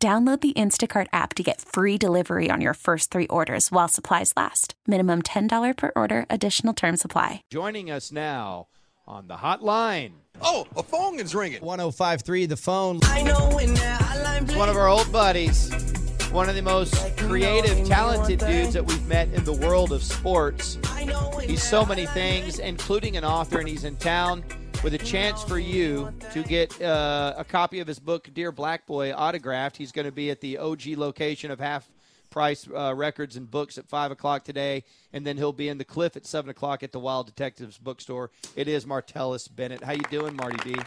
Download the Instacart app to get free delivery on your first three orders while supplies last. Minimum $10 per order, additional term supply. Joining us now on the hotline. Oh, a phone is ringing. 1053 the phone. I It's one of our old buddies. One of the most creative, talented dudes that we've met in the world of sports. He's so many things, including an author, and he's in town with a chance for you to get uh, a copy of his book, Dear Black Boy, autographed. He's going to be at the OG location of Half Price uh, Records and Books at 5 o'clock today, and then he'll be in the Cliff at 7 o'clock at the Wild Detectives bookstore. It is Martellus Bennett. How you doing, Marty B?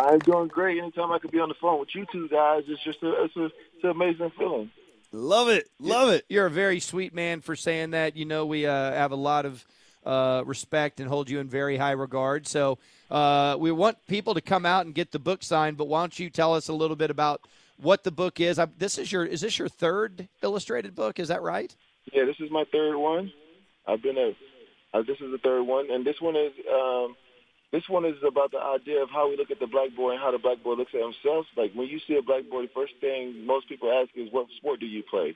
I'm doing great. Anytime I could be on the phone with you two guys, it's just a, it's, a, it's an amazing feeling. Love it. Love it. You're a very sweet man for saying that. You know, we uh, have a lot of uh, respect and hold you in very high regard. So uh, we want people to come out and get the book signed. But why don't you tell us a little bit about what the book is? I, this is your is this your third illustrated book? Is that right? Yeah, this is my third one. I've been a. Uh, this is the third one, and this one is um, this one is about the idea of how we look at the black boy and how the black boy looks at himself. Like when you see a black boy, the first thing most people ask is, "What sport do you play?"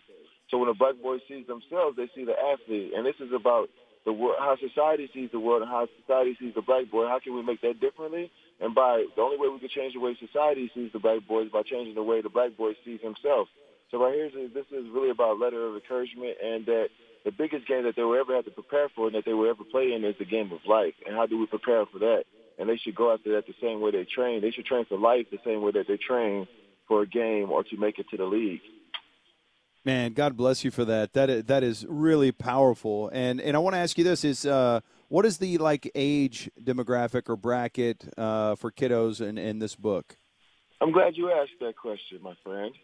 So when a black boy sees themselves, they see the athlete, and this is about the how society sees the world and how society sees the black boy. How can we make that differently? And by the only way we can change the way society sees the black boy is by changing the way the black boy sees himself. So right here, is, this is really about a letter of encouragement and that the biggest game that they will ever have to prepare for and that they will ever play in is the game of life. And how do we prepare for that? And they should go after that the same way they train. They should train for life the same way that they train for a game or to make it to the league. Man, God bless you for that. That is, that is really powerful. And and I want to ask you this: is uh, what is the like age demographic or bracket uh, for kiddos in, in this book? I'm glad you asked that question, my friend.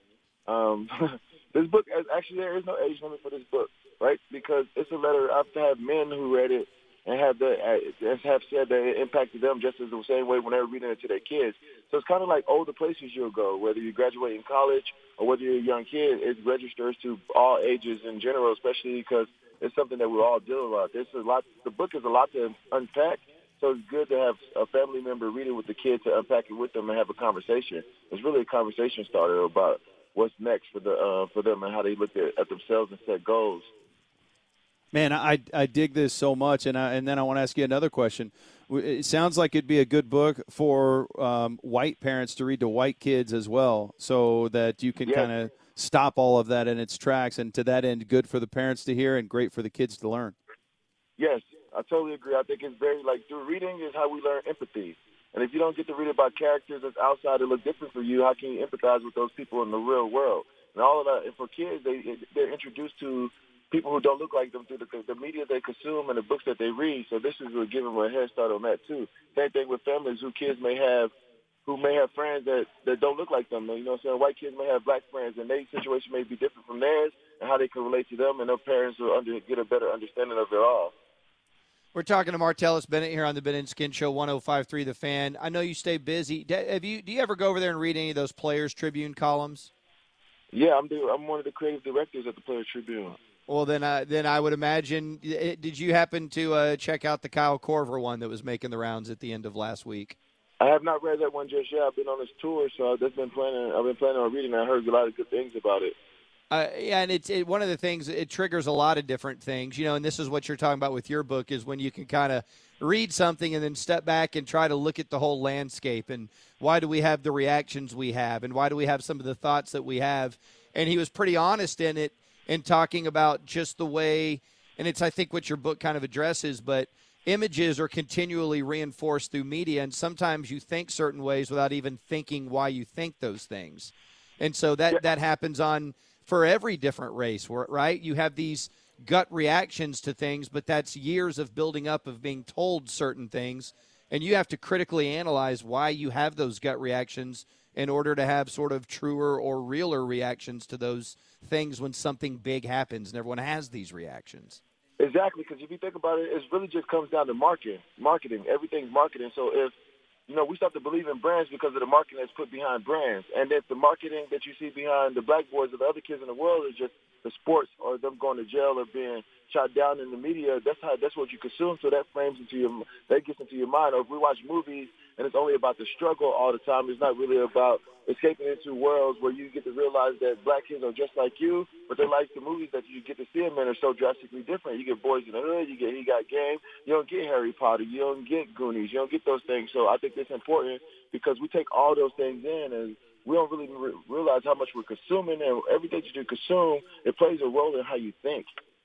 Um, this book, actually, there is no age limit for this book, right? Because it's a letter. I've had men who read it and have the uh, have said that it impacted them just as the same way when they were reading it to their kids. So it's kind of like all the places you'll go, whether you graduate in college or whether you're a young kid. It registers to all ages in general, especially because it's something that we're all dealing with. There's a lot. The book is a lot to unpack. So it's good to have a family member read it with the kid to unpack it with them and have a conversation. It's really a conversation starter about what's next for the uh, for them and how they look at, at themselves and set goals. Man, I, I dig this so much, and I, and then I want to ask you another question. It sounds like it'd be a good book for um, white parents to read to white kids as well, so that you can Yes. kind of stop all of that in its tracks. And to that end, good for the parents to hear and great for the kids to learn. Yes, I totally agree. I think it's very like through reading is how we learn empathy. And if you don't get to read about characters that's outside that look different for you, how can you empathize with those people in the real world? And all of that. And for kids, they they're introduced to people who don't look like them through the, the media they consume and the books that they read. So this is going to give them a head start on that too. Same thing with families who kids may have who may have friends that, that don't look like them. You know what I'm saying? White kids may have black friends and their situation may be different from theirs and how they can relate to them and their parents will under, get a better understanding of it all. We're talking to Martellus Bennett here on the Ben and Skin Show 1053 The Fan. I know you stay busy. Have you do you ever go over there and read any of those Players Tribune columns? Yeah, I'm the, I'm one of the creative directors at the Players Tribune. Well, then, uh, then I would imagine. eh, Did you happen to uh, check out the Kyle Korver one that was making the rounds at the end of last week? I have not read that one just yet. I've been on this tour, so I've just been planning. I've been planning on reading. it. I heard a lot of good things about it. Uh, yeah, and it's it, one of the things. It triggers a lot of different things, you know. And this is what you're talking about with your book is when you can kind of read something and then step back and try to look at the whole landscape and why do we have the reactions we have and why do we have some of the thoughts that we have. And he was pretty honest in it in talking about just the way, and it's I think what your book kind of addresses, but images are continually reinforced through media, and sometimes you think certain ways without even thinking why you think those things. And so that that happens on for every different race, right? You have these gut reactions to things, but that's years of building up of being told certain things, and you have to critically analyze why you have those gut reactions in order to have sort of truer or realer reactions to those things when something big happens and everyone has these reactions. Exactly, because if you think about it, it really just comes down to marketing. Marketing, everything's marketing. So if you know, we start to believe in brands because of the marketing that's put behind brands. And if the marketing that you see behind the black boys or the other kids in the world is just the sports or them going to jail or being shot down in the media, that's how that's what you consume. So that frames into your that gets into your mind. Or if we watch movies and it's only about the struggle all the time, it's not really about escaping into worlds where you get to realize that black kids are just like you, but they like the movies that you get to see them in are so drastically different. You get Boys in the Hood, you get He Got Game, you don't get Harry Potter, you don't get Goonies, you don't get those things. So I think it's important because we take all those things in and we don't really re- realize how much we're consuming, and everything that you consume, it plays a role in how you think.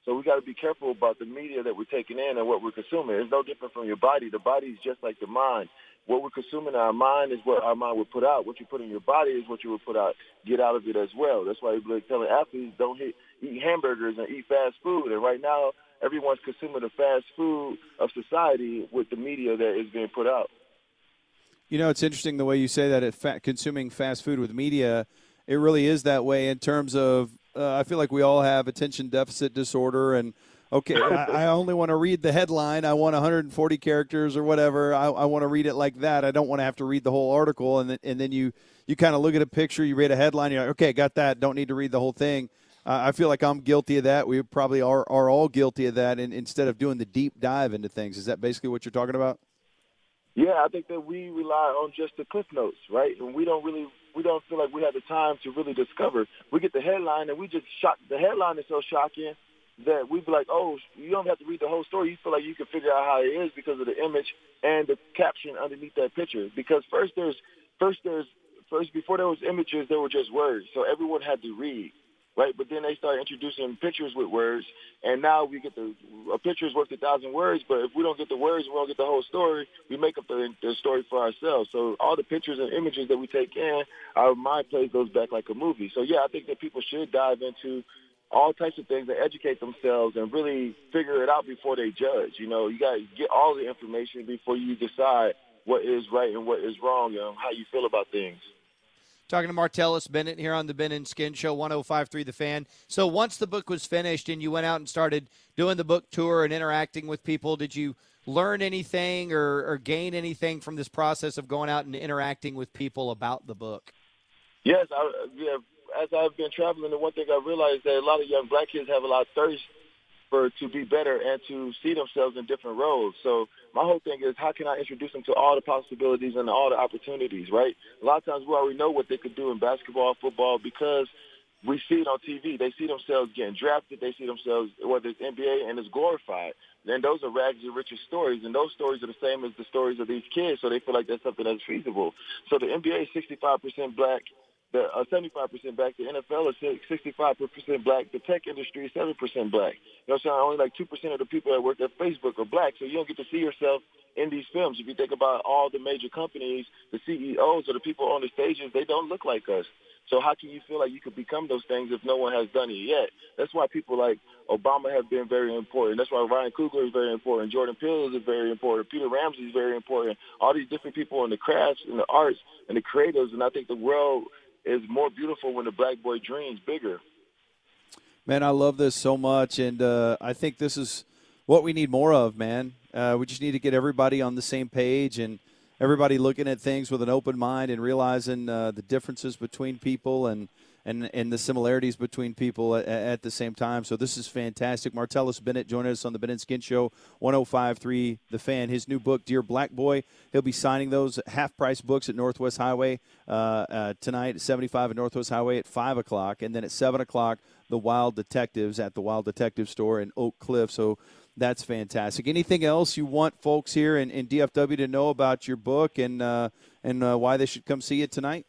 So we got to be careful about the media that we're taking in and what we're consuming. It's no different from your body. The body is just like the mind. What we're consuming in our mind is what our mind would put out. What you put in your body is what you would put out. Get out of it as well. That's why we're telling athletes don't hit, eat hamburgers and eat fast food. And right now, everyone's consuming the fast food of society with the media that is being put out. You know, it's interesting the way you say that. At fa- consuming fast food with media, it really is that way in terms of. Uh, I feel like we all have attention deficit disorder, and okay, I, I only want to read the headline. I want 140 characters or whatever. I, I want to read it like that. I don't want to have to read the whole article, and then and then you you kind of look at a picture, you read a headline, you're like, okay, got that. Don't need to read the whole thing. Uh, I feel like I'm guilty of that. We probably are, are all guilty of that. And instead of doing the deep dive into things, is that basically what you're talking about? Yeah, I think that we rely on just the cliff notes, right? And we don't really, we don't feel like we have the time to really discover. We get the headline and we just shock. The headline is so shocking that we'd be like, oh, you don't have to read the whole story. You feel like you can figure out how it is because of the image and the caption underneath that picture. Because first there's, first there's, first before there was images, there were just words. So everyone had to read right? But then they started introducing pictures with words, and now we get the a picture is worth a thousand words. But if we don't get the words, we don't get the whole story. We make up the, the story for ourselves. So all the pictures and images that we take in, our mind plays those back like a movie. So yeah, I think that people should dive into all types of things and educate themselves and really figure it out before they judge. You know, you got to get all the information before you decide what is right and what is wrong and how you feel about things. Talking to Martellus Bennett here on the Ben and Skin Show, 105.3 The Fan. So once the book was finished and you went out and started doing the book tour and interacting with people, did you learn anything or, or gain anything from this process of going out and interacting with people about the book? Yes, I, yeah. As I've been traveling, the one thing I realized that a lot of young black kids have a lot of thirst for to be better and to see themselves in different roles. So my whole thing is how can I introduce them to all the possibilities and all the opportunities, right? A lot of times we already know what they could do in basketball, football, because we see it on TV. They see themselves getting drafted. They see themselves, whether it's NBA, and it's glorified. Then those are rags and riches stories, and those stories are the same as the stories of these kids, so they feel like that's something that's feasible. So the NBA is 65% black, the uh, 75% black. The NFL is 65% black. The tech industry is 7% black. You know what I'm saying? Only like 2% of the people that work at Facebook are black. So you don't get to see yourself in these films. If you think about all the major companies, the CEOs or the people on the stages, they don't look like us. So how can you feel like you could become those things if no one has done it yet? That's why people like Obama have been very important. That's why Ryan Coogler is very important. Jordan Peele is very important. Peter Ramsey is very important. All these different people in the crafts and the arts and the creatives. And I think the world is more beautiful when the black boy dreams bigger. Man, I love this so much, and uh, I think this is what we need more of, man. Uh, we just need to get everybody on the same page and everybody looking at things with an open mind and realizing uh, the differences between people and and and the similarities between people at, at, the same time. So this is fantastic. Martellus Bennett joining us on the Ben and Skin Show, 105.3 The Fan. His new book, Dear Black Boy, he'll be signing those half-price books at Northwest Highway uh, uh, tonight at 75 at Northwest Highway at 5 o'clock. And then at 7 o'clock, The Wild Detectives at the Wild Detective Store in Oak Cliff. So that's fantastic. Anything else you want folks here in, in DFW to know about your book and, uh, and uh, why they should come see it tonight?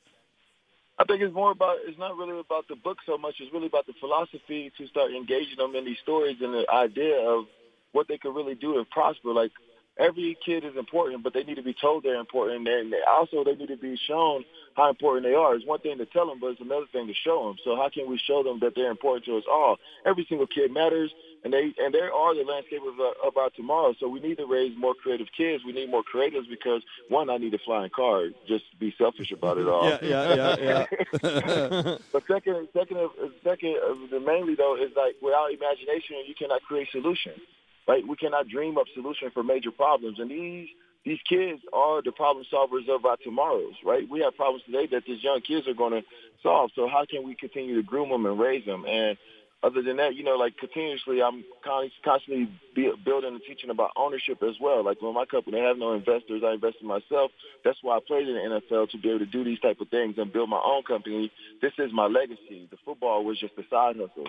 I think it's more about it's not really about the book so much. It's really about the philosophy to start engaging them in these stories and the idea of what they could really do and prosper. Like every kid is important, but they need to be told they're important, and they, also they need to be shown how important they are. It's one thing to tell them, but it's another thing to show them. So how can we show them that they're important to us all? Every single kid matters, and they and they are the landscape of, uh, of our tomorrow. So we need to raise more creative kids. We need more creatives because one, I need a flying car. Just be selfish about it all. Yeah, yeah, yeah, yeah. but second, second, second, mainly though is like without imagination, you cannot create solutions right? We cannot dream up solutions for major problems. And these these kids are the problem solvers of our tomorrows, right? We have problems today that these young kids are going to solve. So how can we continue to groom them and raise them? And other than that, you know, like continuously, I'm constantly building and teaching about ownership as well. Like when my company I have no investors, I invest in myself. That's why I played in the NFL to be able to do these type of things and build my own company. This is my legacy. The football was just a side hustle.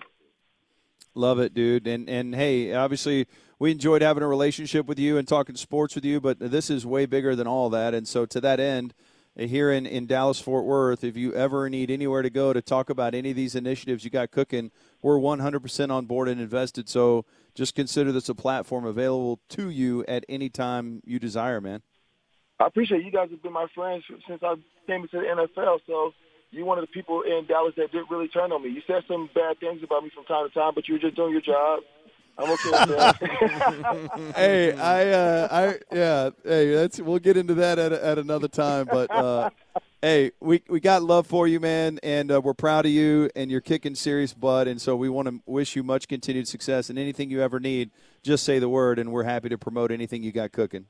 Love it, dude. And and hey, obviously we enjoyed having a relationship with you and talking sports with you, but this is way bigger than all that. And so to that end, eh, here in, in Dallas Fort Worth, if you ever need anywhere to go to talk about any of these initiatives you got cooking, we're 100% on board and invested. So just consider this a platform available to you at any time you desire, man. I appreciate you guys have been my friends since I came into the NFL. So you're one of the people in Dallas that did really turn on me. You said some bad things about me from time to time, but you were just doing your job. I'm okay with that. hey, I, uh, I, yeah, hey, that's we'll get into that at, at another time. But uh, hey, we we got love for you, man, and uh, we're proud of you, and you're kicking serious butt, and so we want to wish you much continued success. And anything you ever need, just say the word, and we're happy to promote anything you got cooking.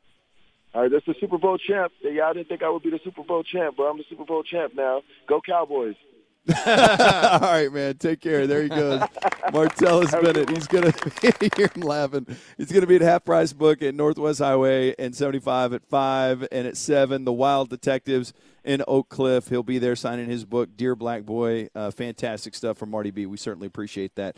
All right, that's the Super Bowl champ. Y'all didn't think I would be the Super Bowl champ, but I'm the Super Bowl champ now. Go Cowboys. All right, man. Take care. There he goes. Martellus Bennett. He's going to hear him laughing. He's going to be at Half Price Book at Northwest Highway and 75 at 5 and at 7. The Wild Detectives in Oak Cliff. He'll be there signing his book, Dear Black Boy. Uh, fantastic stuff from Marty B. We certainly appreciate that.